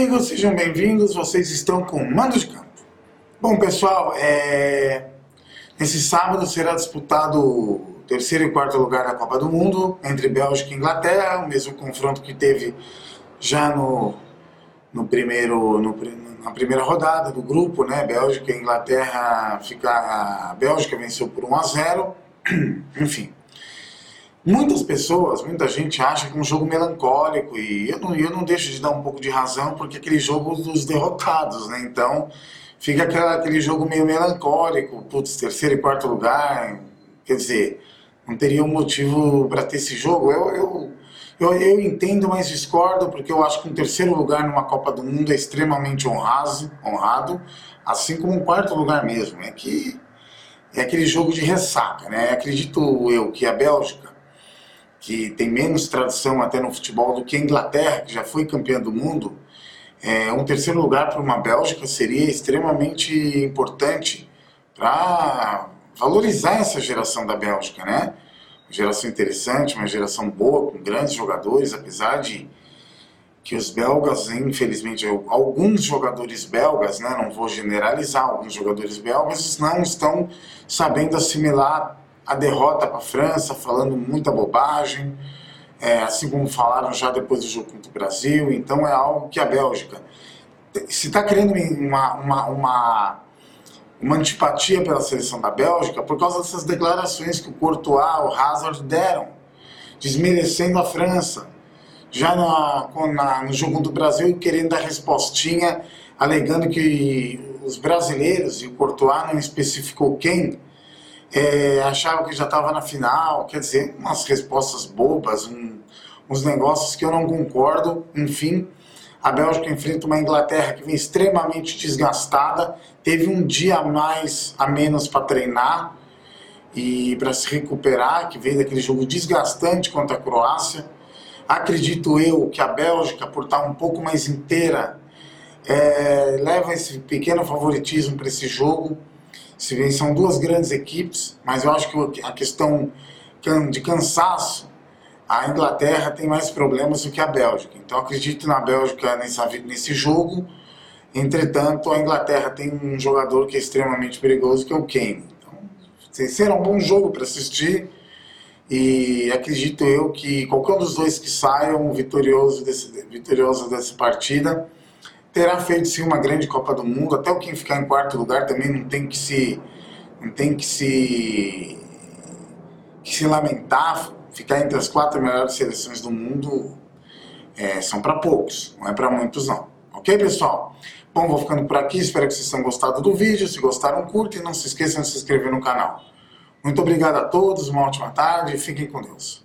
amigos, sejam bem-vindos. Vocês estão com Mando de Campo. Bom, pessoal, é... nesse sábado será disputado o terceiro e quarto lugar da Copa do Mundo entre Bélgica e Inglaterra, o mesmo confronto que teve já no, no primeiro, no, na primeira rodada do grupo, né? Bélgica e Inglaterra, fica, a Bélgica venceu por 1 a 0. Enfim, Muitas pessoas, muita gente acha que é um jogo melancólico e eu não, eu não deixo de dar um pouco de razão porque aquele jogo dos derrotados, né? Então fica aquela, aquele jogo meio melancólico, putz, terceiro e quarto lugar, quer dizer, não teria um motivo para ter esse jogo. Eu, eu, eu, eu, entendo, mas discordo porque eu acho que um terceiro lugar numa Copa do Mundo é extremamente honrado, honrado assim como um quarto lugar mesmo. É que é aquele jogo de ressaca, né? Acredito eu que a Bélgica que tem menos tradição até no futebol do que a Inglaterra, que já foi campeã do mundo, é, um terceiro lugar para uma Bélgica seria extremamente importante para valorizar essa geração da Bélgica, né? Uma geração interessante, uma geração boa, com grandes jogadores, apesar de que os belgas, infelizmente, alguns jogadores belgas, né, não vou generalizar, alguns jogadores belgas não estão sabendo assimilar a derrota para a França, falando muita bobagem, é, assim como falaram já depois do jogo contra o Brasil. Então é algo que a Bélgica se está criando uma, uma, uma, uma, antipatia pela seleção da Bélgica por causa dessas declarações que o Courtois, o Hazard deram, desmerecendo a França. Já na, na, no jogo do Brasil, querendo dar respostinha, alegando que os brasileiros, e o Courtois não especificou quem, é, achava que já estava na final, quer dizer, umas respostas bobas, um, uns negócios que eu não concordo, enfim. A Bélgica enfrenta uma Inglaterra que vem extremamente desgastada, teve um dia a mais a menos para treinar e para se recuperar, que veio daquele jogo desgastante contra a Croácia. Acredito eu que a Bélgica, por estar um pouco mais inteira, é, leva esse pequeno favoritismo para esse jogo se vê, são duas grandes equipes, mas eu acho que a questão de cansaço, a Inglaterra tem mais problemas do que a Bélgica. Então acredito na Bélgica nesse jogo. Entretanto, a Inglaterra tem um jogador que é extremamente perigoso, que é o Kane. Então, será um bom jogo para assistir. E acredito eu que qualquer um dos dois que saiam vitorioso, desse, vitorioso dessa partida terá feito sim uma grande Copa do Mundo. Até o quem ficar em quarto lugar também não tem que se não tem que se que se lamentar. Ficar entre as quatro melhores seleções do mundo é, são para poucos, não é para muitos não. Ok, pessoal? Bom, vou ficando por aqui. Espero que vocês tenham gostado do vídeo. Se gostaram, curtem e não se esqueçam de se inscrever no canal. Muito obrigado a todos, uma ótima tarde fiquem com Deus.